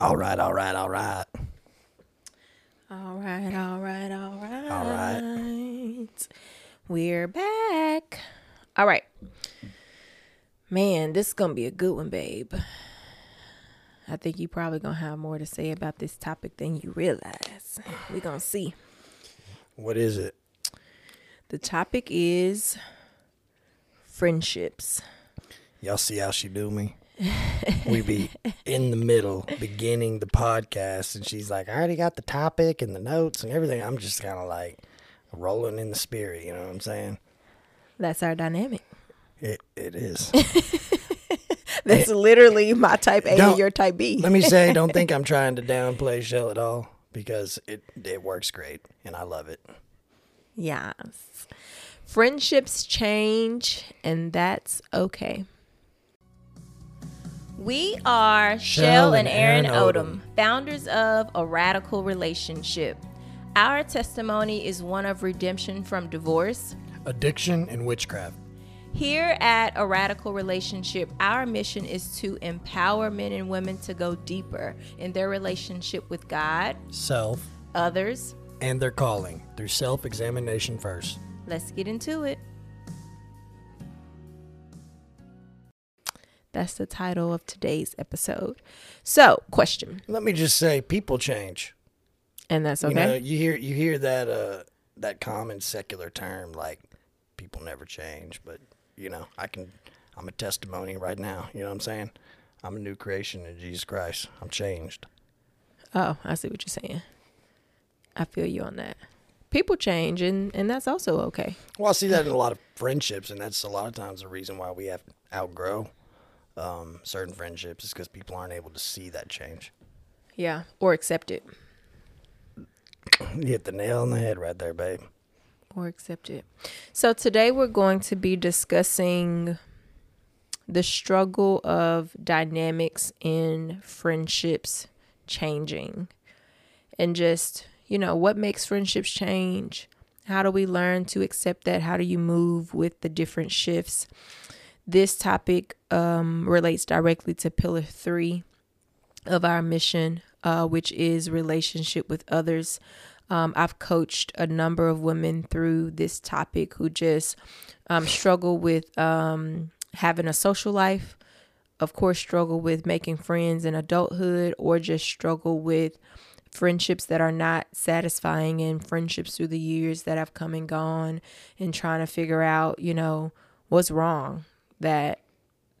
All right, all right, all right. All right, all right, all right. All right. We're back. All right. Man, this is going to be a good one, babe. I think you probably going to have more to say about this topic than you realize. We're going to see. What is it? The topic is friendships. Y'all see how she do me? We be in the middle, beginning the podcast, and she's like, I already got the topic and the notes and everything. I'm just kind of like rolling in the spirit, you know what I'm saying? That's our dynamic. It it is. That's literally my type A and your type B. Let me say, don't think I'm trying to downplay Shell at all because it it works great and I love it. Yes. Friendships change, and that's okay. We are Shell and Aaron Odom, founders of A Radical Relationship. Our testimony is one of redemption from divorce. Addiction and witchcraft. Here at A Radical Relationship, our mission is to empower men and women to go deeper in their relationship with God, Self others. and their calling through self examination first. Let's get into it. That's the title of today's episode. So, question, Let me just say, people change. and that's You know, okay. you hear you hear that uh that common secular term like people never change, but you know, I can I'm a testimony right now, you know what I'm saying? I'm a new creation in Jesus Christ. I'm changed. Oh, I see what you're saying. I feel you on that. People change, and and that's also okay. Well, I see that in a lot of friendships, and that's a lot of times the reason why we have to outgrow um, certain friendships is because people aren't able to see that change. Yeah, or accept it, You hit the nail on the head right there, babe. or accept it. So today we're going to be discussing the struggle of dynamics in friendships changing and just, you know, what makes friendships change? How do we learn to accept that? How do you move with the different shifts? This topic um, relates directly to pillar three of our mission, uh, which is relationship with others. Um, I've coached a number of women through this topic who just um, struggle with um, having a social life, of course, struggle with making friends in adulthood, or just struggle with friendships that are not satisfying and friendships through the years that have come and gone, and trying to figure out, you know, what's wrong that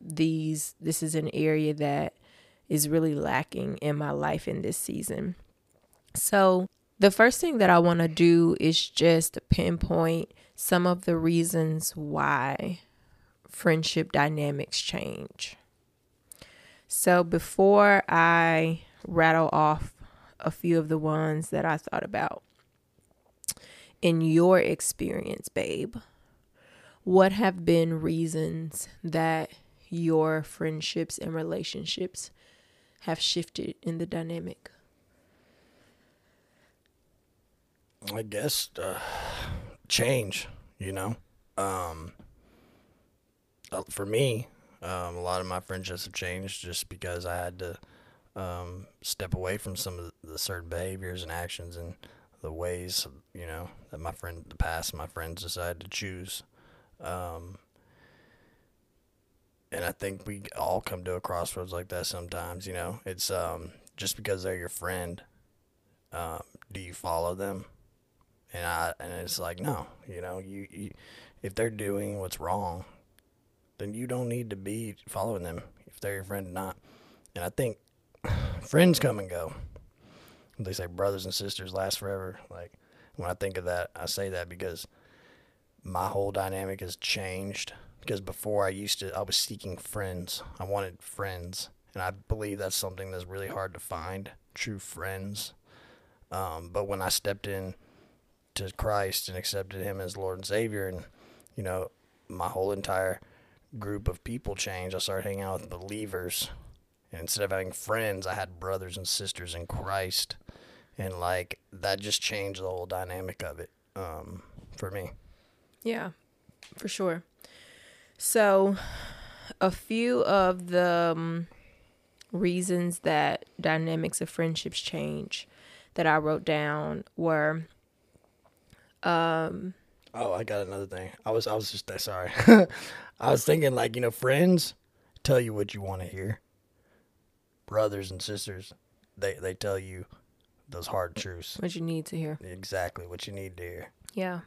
these this is an area that is really lacking in my life in this season. So, the first thing that I want to do is just pinpoint some of the reasons why friendship dynamics change. So, before I rattle off a few of the ones that I thought about, in your experience, babe, what have been reasons that your friendships and relationships have shifted in the dynamic? I guess uh, change, you know. Um, uh, for me, um, a lot of my friendships have changed just because I had to um, step away from some of the certain behaviors and actions and the ways, you know, that my friend, the past my friends decided to choose. Um, and I think we all come to a crossroads like that sometimes, you know. It's um, just because they're your friend, um, do you follow them? And I and it's like no, you know, you, you if they're doing what's wrong, then you don't need to be following them if they're your friend or not. And I think friends come and go. They say brothers and sisters last forever. Like when I think of that, I say that because my whole dynamic has changed. Because before I used to, I was seeking friends. I wanted friends, and I believe that's something that's really hard to find. True friends. Um, but when I stepped in to Christ and accepted Him as Lord and Savior, and you know, my whole entire group of people changed. I started hanging out with believers, and instead of having friends, I had brothers and sisters in Christ, and like that just changed the whole dynamic of it um, for me. Yeah, for sure. So, a few of the um, reasons that dynamics of friendships change that I wrote down were um Oh, I got another thing. I was I was just sorry. I was thinking like, you know, friends tell you what you want to hear. Brothers and sisters, they they tell you those hard truths. what you need to hear. Exactly what you need to hear. Yeah.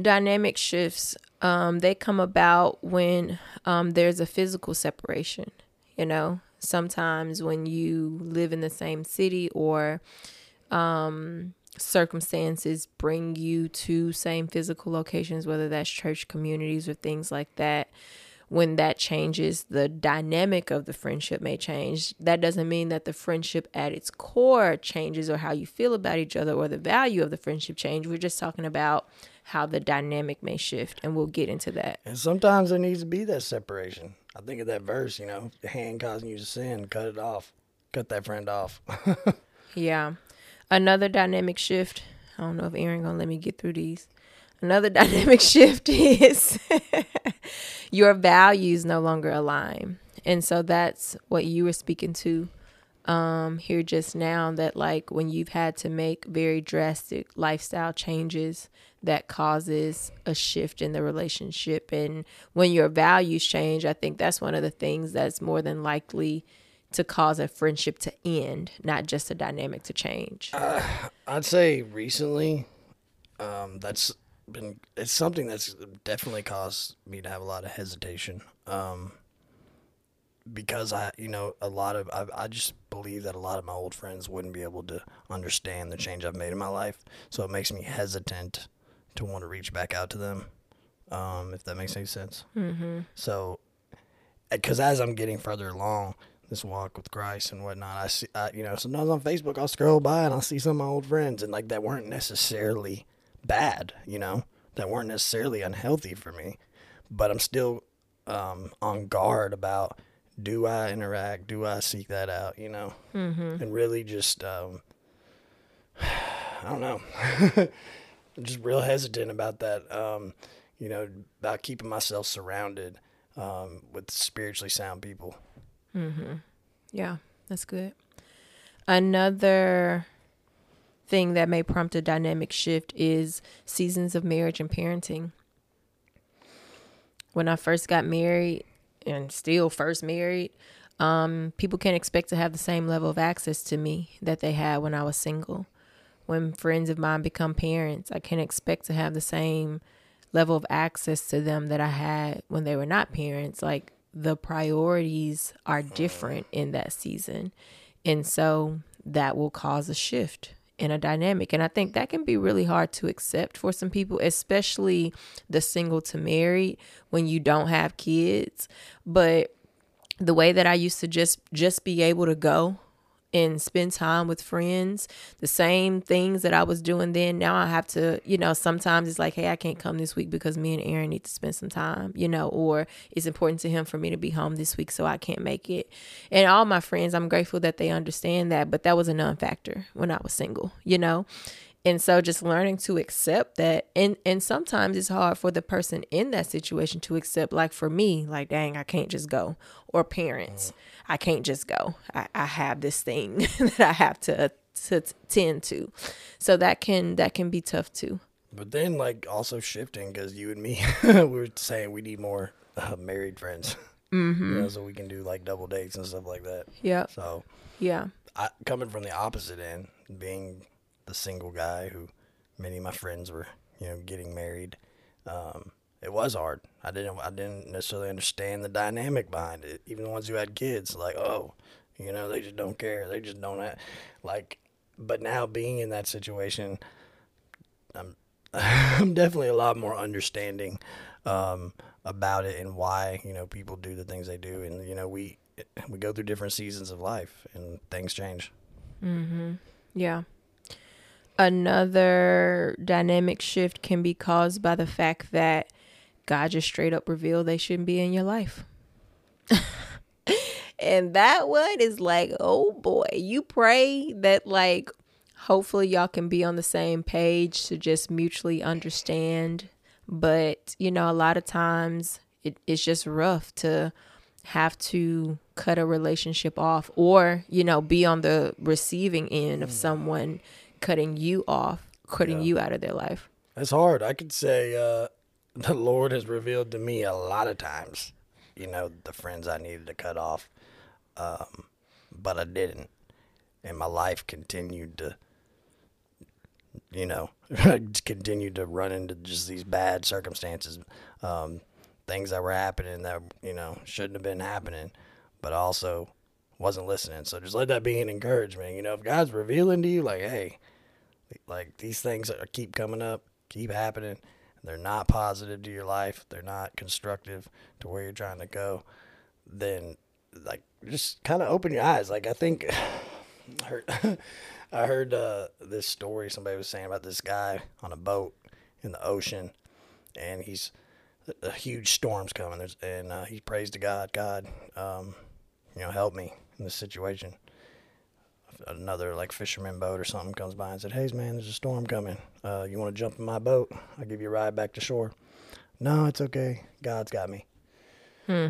Dynamic shifts, um, they come about when um, there's a physical separation. You know, sometimes when you live in the same city or um, circumstances bring you to same physical locations, whether that's church communities or things like that. When that changes, the dynamic of the friendship may change. That doesn't mean that the friendship at its core changes or how you feel about each other or the value of the friendship change. We're just talking about how the dynamic may shift, and we'll get into that. And sometimes there needs to be that separation. I think of that verse, you know, the hand causing you to sin, cut it off. Cut that friend off. Yeah. Another dynamic shift. I don't know if Aaron gonna let me get through these. Another dynamic shift is your values no longer align. And so that's what you were speaking to um here just now that like when you've had to make very drastic lifestyle changes that causes a shift in the relationship and when your values change i think that's one of the things that's more than likely to cause a friendship to end not just a dynamic to change I'd say recently, um, that's been it's something that's definitely caused me to have a lot of hesitation. Um, because I, you know, a lot of I, I just believe that a lot of my old friends wouldn't be able to understand the change I've made in my life, so it makes me hesitant to want to reach back out to them. Um, if that makes any sense. Mm-hmm. So, because as I'm getting further along this walk with Christ and whatnot, I see, I, you know, sometimes on Facebook I'll scroll by and I'll see some of my old friends and like that weren't necessarily bad, you know, that weren't necessarily unhealthy for me, but I'm still um, on guard about do I interact, do I seek that out, you know, mm-hmm. and really just um, I don't know, I'm just real hesitant about that, um, you know, about keeping myself surrounded um, with spiritually sound people. Mm-hmm. Yeah, that's good. Another thing that may prompt a dynamic shift is seasons of marriage and parenting. When I first got married and still first married, um, people can't expect to have the same level of access to me that they had when I was single. When friends of mine become parents, I can't expect to have the same level of access to them that I had when they were not parents. Like the priorities are different in that season. And so that will cause a shift in a dynamic. And I think that can be really hard to accept for some people, especially the single to married when you don't have kids. But the way that I used to just just be able to go and spend time with friends, the same things that I was doing then, now I have to, you know, sometimes it's like, hey, I can't come this week because me and Aaron need to spend some time, you know, or it's important to him for me to be home this week, so I can't make it. And all my friends, I'm grateful that they understand that, but that was a non factor when I was single, you know? And so just learning to accept that and and sometimes it's hard for the person in that situation to accept like for me like dang I can't just go or parents I can't just go. I, I have this thing that I have to to tend to. So that can that can be tough too. But then, like, also shifting because you and me, we were saying we need more uh, married friends, mm-hmm. you know, so we can do like double dates and stuff like that. yeah So, yeah. I, coming from the opposite end, being the single guy who many of my friends were, you know, getting married, um, it was hard. I didn't, I didn't necessarily understand the dynamic behind it. Even the ones who had kids, like, oh, you know, they just don't care. They just don't have, like. But now being in that situation, I'm, I'm definitely a lot more understanding um, about it and why you know people do the things they do, and you know we we go through different seasons of life and things change. Mhm. Yeah. Another dynamic shift can be caused by the fact that God just straight up revealed they shouldn't be in your life. and that one is like, oh boy, you pray that, like, hopefully y'all can be on the same page to just mutually understand. But, you know, a lot of times it, it's just rough to have to cut a relationship off or, you know, be on the receiving end of mm. someone cutting you off, cutting Yeah. you out of their life? It's hard. I could say uh, the Lord has revealed to me a lot of times, you know, the friends I needed to cut off, um, but I didn't, and my life continued to, you know, continued to run into just these bad circumstances, um, things that were happening that you know shouldn't have been happening, but also wasn't listening. So just let that be an encouragement. You know, if God's revealing to you, like, hey, like these things are keep coming up, keep happening. They're not positive to your life. They're not constructive to where you're trying to go. Then, like, just kind of open your eyes. Like, I think I heard, I heard uh, this story somebody was saying about this guy on a boat in the ocean, and he's a huge storm's coming. There's and uh, he prays to God, God, um, you know, help me in this situation another like fisherman boat or something comes by and said, "Hey man, there's a storm coming. Uh, you want to jump in my boat? I'll give you a ride back to shore." No, it's okay. God's got me.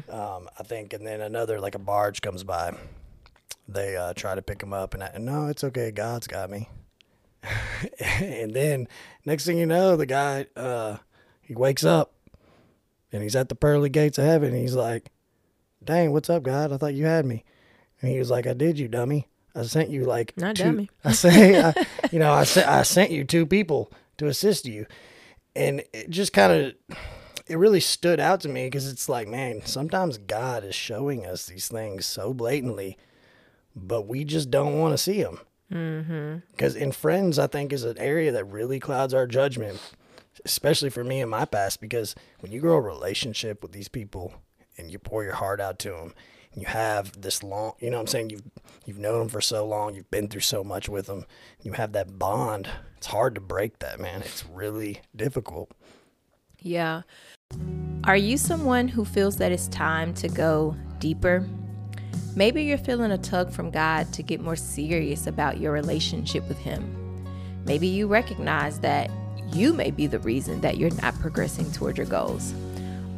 Um, I think, and then another like a barge comes by. They uh, try to pick him up, and I, no, it's okay. God's got me. and then next thing you know, the guy uh, he wakes up, and he's at the pearly gates of heaven. And he's like, "Dang, what's up, God? I thought you had me." And he was like, "I did, you dummy. I sent you like Not two, dummy. I say, I, you know, I sent I sent you two people to assist you, and it just kind of it really stood out to me because it's like, man, sometimes God is showing us these things so blatantly, but we just don't want to see them. Because mm-hmm. in friends, I think is an area that really clouds our judgment, especially for me in my past. Because when you grow a relationship with these people and you pour your heart out to them, you have this long, you know, what I'm saying you've you've known them for so long, you've been through so much with them, you have that bond. It's hard to break that, man. It's really difficult. Yeah. Are you someone who feels that it's time to go deeper? Maybe you're feeling a tug from God to get more serious about your relationship with Him. Maybe you recognize that you may be the reason that you're not progressing toward your goals.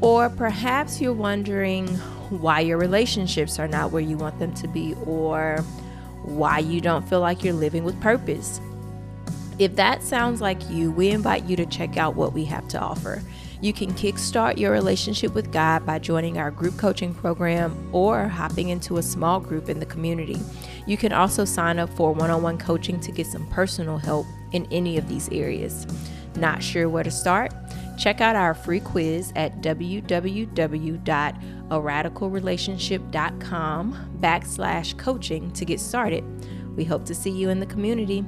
Or perhaps you're wondering why your relationships are not where you want them to be, or why you don't feel like you're living with purpose. If that sounds like you, we invite you to check out what we have to offer. You can kickstart your relationship with God by joining our group coaching program or hopping into a small group in the community. You can also sign up for one on one coaching to get some personal help in any of these areas. Not sure where to start? Check out our free quiz at www.aradicalrelationship.com backslash coaching to get started. We hope to see you in the community.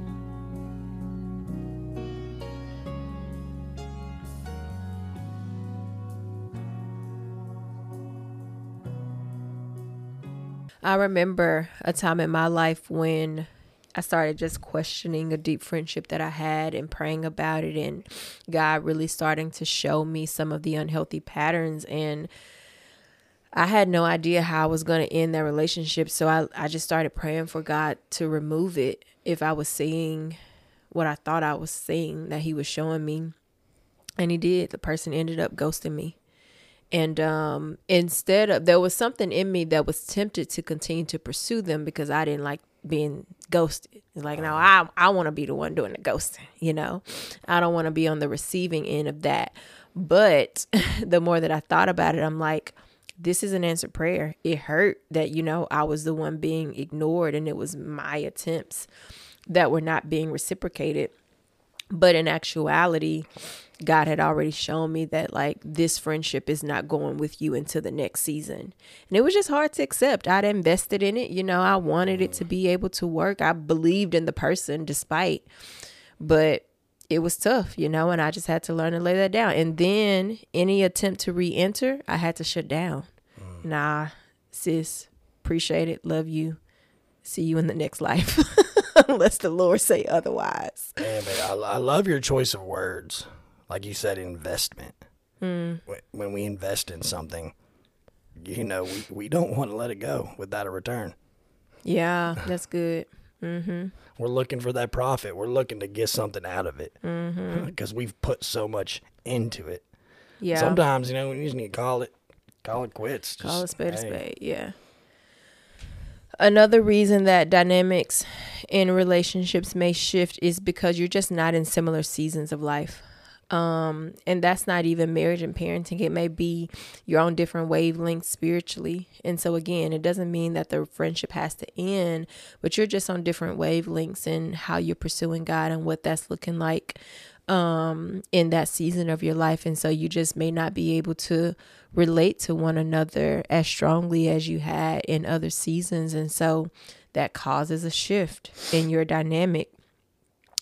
I remember a time in my life when I started just questioning a deep friendship that I had and praying about it, and God really starting to show me some of the unhealthy patterns. And I had no idea how I was going to end that relationship. So I, I just started praying for God to remove it if I was seeing what I thought I was seeing that He was showing me. And He did. The person ended up ghosting me. And um, instead of, there was something in me that was tempted to continue to pursue them because I didn't like being ghosted. It's like, no, I, I want to be the one doing the ghosting, you know? I don't want to be on the receiving end of that. But the more that I thought about it, I'm like, this is an answered prayer. It hurt that, you know, I was the one being ignored and it was my attempts that were not being reciprocated. But in actuality, God had already shown me that like this friendship is not going with you into the next season. And it was just hard to accept. I'd invested in it, you know, I wanted it to be mm-hmm. able to work. I believed in the person despite, but it was tough, you know, and I just had to learn to lay that down. And then any attempt to re enter, I had to shut down. Mm. Nah, sis, appreciate it, love you. See you in the next life. Unless the Lord say otherwise. Man, but I, I love your choice of words. Like you said, investment. Hmm. When, when we invest in something, you know, we, we don't want to let it go without a return. Yeah, that's good. Mm-hmm. We're looking for that profit. We're looking to get something out of it mm-hmm. because we've put so much into it. Yeah. Sometimes, you know, you just need to call it, Call it quits. Call it Just, spade a spade. Yeah. Another reason that dynamics in relationships may shift is because you're just not in similar seasons of life. Um, and that's not even marriage and parenting. It may be you're on different wavelengths spiritually. And so, again, it doesn't mean that the friendship has to end, but you're just on different wavelengths in how you're pursuing God and what that's looking like um, in that season of your life. And so, you just may not be able to relate to one another as strongly as you had in other seasons. And so, that causes a shift in your dynamic.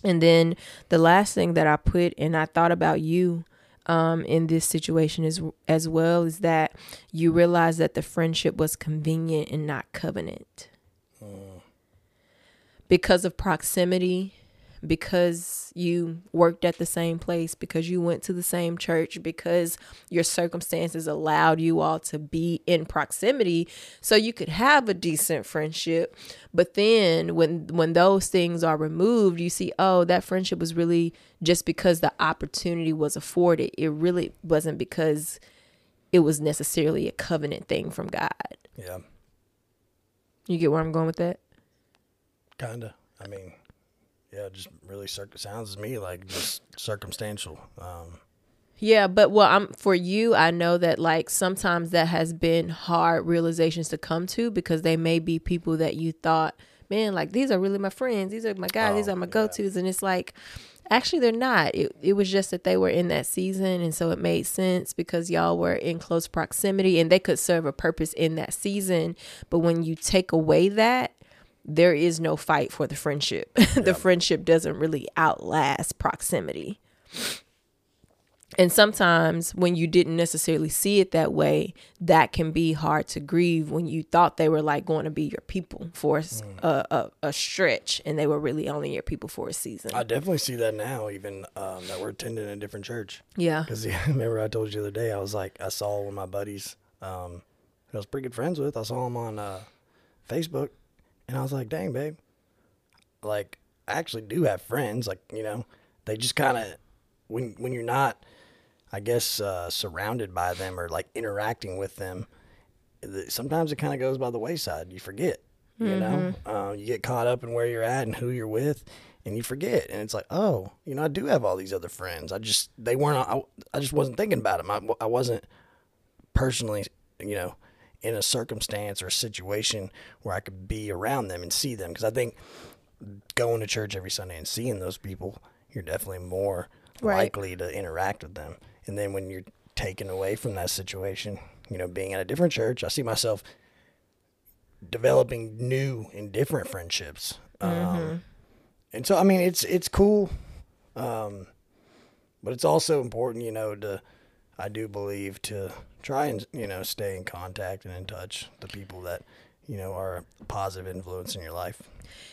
And then the last thing that I put and I thought about you um, in this situation is as well is that you realize that the friendship was convenient and not covenant. Because of proximity because you worked at the same place, because you went to the same church, because your circumstances allowed you all to be in proximity so you could have a decent friendship. But then when when those things are removed, you see, oh, that friendship was really just because the opportunity was afforded. It really wasn't because it was necessarily a covenant thing from God. Yeah, You get where I'm going with that? kinda. I mean, yeah, just really circ- sounds to me like just circumstantial. Um, Yeah, but well, I'm for you. I know that like sometimes that has been hard realizations to come to because they may be people that you thought, man, like these are really my friends. These are my guys. these Oh, are my yeah. go tos, and it's like, actually, they're not. It it was just that they were in that season, and so it made sense because y'all were in close proximity, and they could serve a purpose in that season. But when you take away that. There is no fight for the friendship. the Yeah. friendship doesn't really outlast proximity. And sometimes when you didn't necessarily see it that way, that can be hard to grieve when you thought they were like going to be your people for a stretch and they were really only your people for a season. I definitely see that now, even um, that we're attending a different church. yeah. Because yeah, remember I told you the other day, I was like, I saw one of my buddies um, who I was pretty good friends with. I saw him on uh, Facebook, and I was like, dang, babe. Like, I actually do have friends. Like, you know, they just kind of, when, when you're not, I guess, uh, surrounded by them or like interacting with them, sometimes it kind of goes by the wayside. You forget, you know, uh, you get caught up in where you're at and who you're with, and you forget. And it's like, oh, you know, I do have all these other friends. I just they weren't. I, I just wasn't thinking about them. I, I wasn't personally, you know, in a circumstance or a situation where I could be around them and see them. Because I think going to church every Sunday and seeing those people, you're definitely more Right. likely to interact with them. And then when you're taken away from that situation, you know, being at a different church, I see myself developing new and different friendships. Um, and so, I mean, it's it's cool, um, but it's also important, you know, to I do believe to try and you know stay in contact and in touch the people that you know are a positive influence in your life.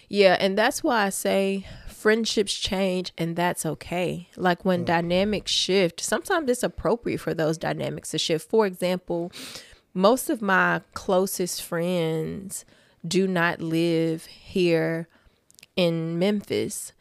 Yeah, and that's why I say friendships change and that's okay. Like when mm. dynamics shift, sometimes it's appropriate for those dynamics to shift. For example, most of my closest friends do not live here in Memphis.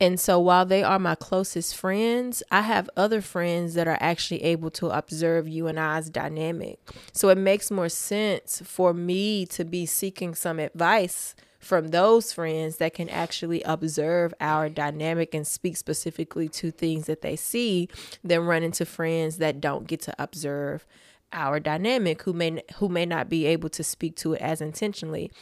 And so while they are my closest friends, I have other friends that are actually able to observe you and I's dynamic. So it makes more sense for me to be seeking some advice from those friends that can actually observe our dynamic and speak specifically to things that they see than run into friends that don't get to observe our dynamic who may who may not be able to speak to it as intentionally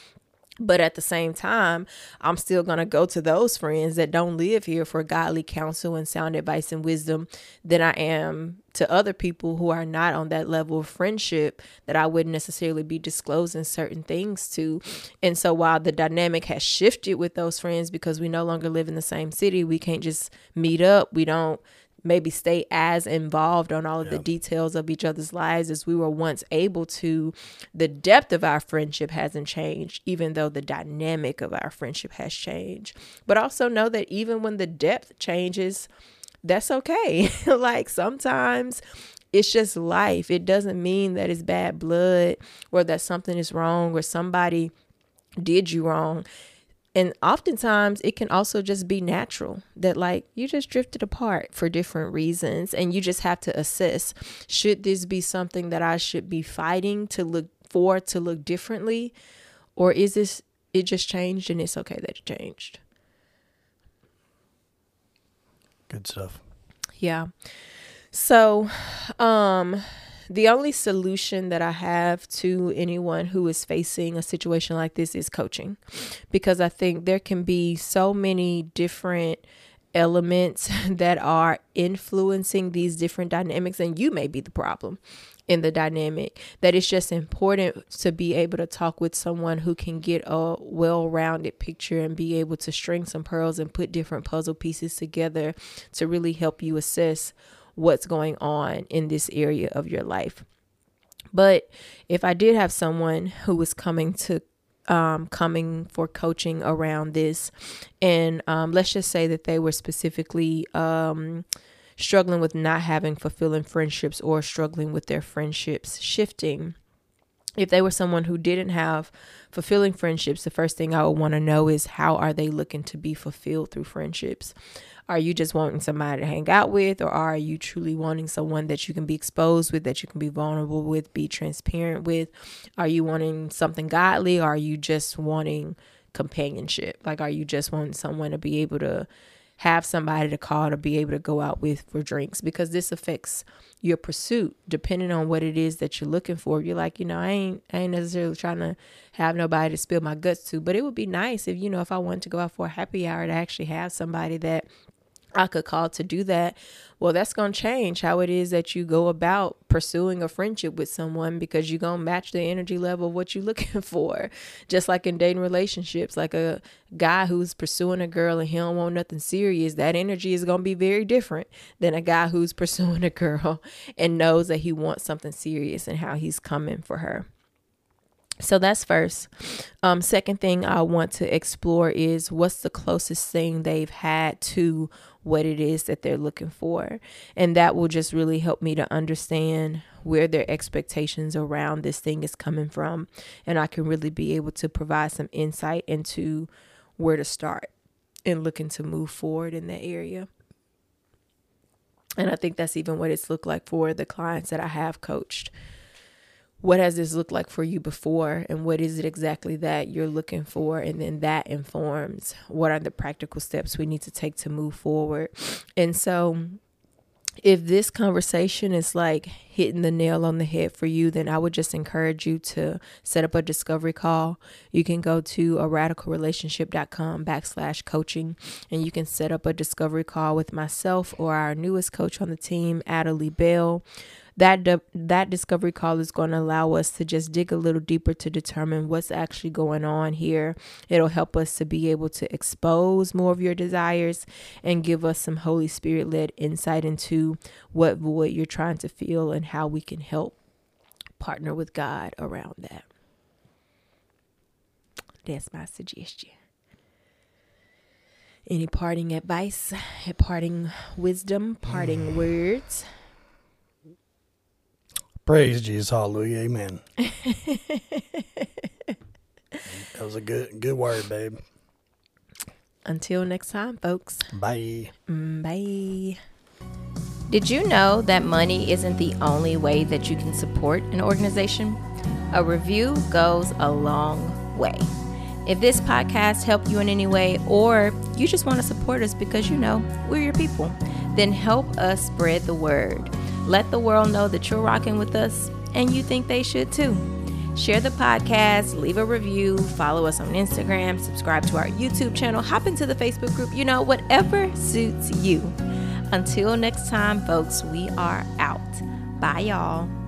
but at the same time, I'm still going to go to those friends that don't live here for godly counsel and sound advice and wisdom than I am to other people who are not on that level of friendship that I wouldn't necessarily be disclosing certain things to. And so while the dynamic has shifted with those friends because we no longer live in the same city, we can't just meet up. We don't maybe stay as involved on all of the details of each other's lives as we were once able to. The depth of our friendship hasn't changed, even though the dynamic of our friendship has changed. But also know that even when the depth changes, that's okay. like sometimes it's just life. It doesn't mean that it's bad blood or that something is wrong or somebody did you wrong And oftentimes it can also just be natural that, like, you just drifted apart for different reasons. And you just have to assess should this be something that I should be fighting to look for to look differently? Or is this, it just changed and it's okay that it changed? Good stuff. Yeah. So, um, the only solution that I have to anyone who is facing a situation like this is coaching because I think there can be so many different elements that are influencing these different dynamics and you may be the problem in the dynamic that it's just important to be able to talk with someone who can get a well-rounded picture and be able to string some pearls and put different puzzle pieces together to really help you assess what's going on in this area of your life. But if I did have someone who was coming to um, coming for coaching around this, and um, let's just say that they were specifically um, struggling with not having fulfilling friendships or struggling with their friendships shifting. If they were someone who didn't have fulfilling friendships, the first thing I would want to know is how are they looking to be fulfilled through friendships? Are you just wanting somebody to hang out with, or are you truly wanting someone that you can be exposed with, that you can be vulnerable with, be transparent with? Are you wanting something godly, or are you just wanting companionship? Like, are you just wanting someone to be able to have somebody to call to be able to go out with for drinks? Because this affects your pursuit depending on what it is that you're looking for. You're like, you know, I ain't I ain't necessarily trying to have nobody to spill my guts to, but it would be nice if you know if I wanted to go out for a happy hour to actually have somebody that I could call to do that. Well, that's going to change how it is that you go about pursuing a friendship with someone because you're going to match the energy level of what you're looking for. Just like in dating relationships, like a guy who's pursuing a girl and he don't want nothing serious, that energy is going to be very different than a guy who's pursuing a girl and knows that he wants something serious and how he's coming for her. So that's first. Um, second thing I want to explore is what's the closest thing they've had to what it is that they're looking for. And that will just really help me to understand where their expectations around this thing is coming from. And I can really be able to provide some insight into where to start and looking to move forward in that area. And I think that's even what it's looked like for the clients that I have coached what has this looked like for you before and what is it exactly that you're looking for and then that informs what are the practical steps we need to take to move forward and so if this conversation is like hitting the nail on the head for you, then I would just encourage you to set up a discovery call. You can go to a radicalrelationship.com backslash coaching and you can set up a discovery call with myself or our newest coach on the team, Adelie Bell that that discovery call is going to allow us to just dig a little deeper to determine what's actually going on here. It'll help us to be able to expose more of your desires and give us some Holy Spirit led insight into what void you're trying to fill and how we can help partner with God around that. That's my suggestion. Any parting advice, parting wisdom, parting words? Praise Jesus, hallelujah, amen. that was a good good word, babe. Until next time, folks. Bye. Mm, bye. Did you know that money isn't the only way that you can support an organization? A review goes a long way. If this podcast helped you in any way, or you just want to support us because you know we're your people, then help us spread the word. Let the world know that you're rocking with us and you think they should too. Share the podcast, leave a review, follow us on Instagram, subscribe to our YouTube channel, hop into the Facebook group, you know, whatever suits you. Until next time, folks, we are out. Bye, y'all.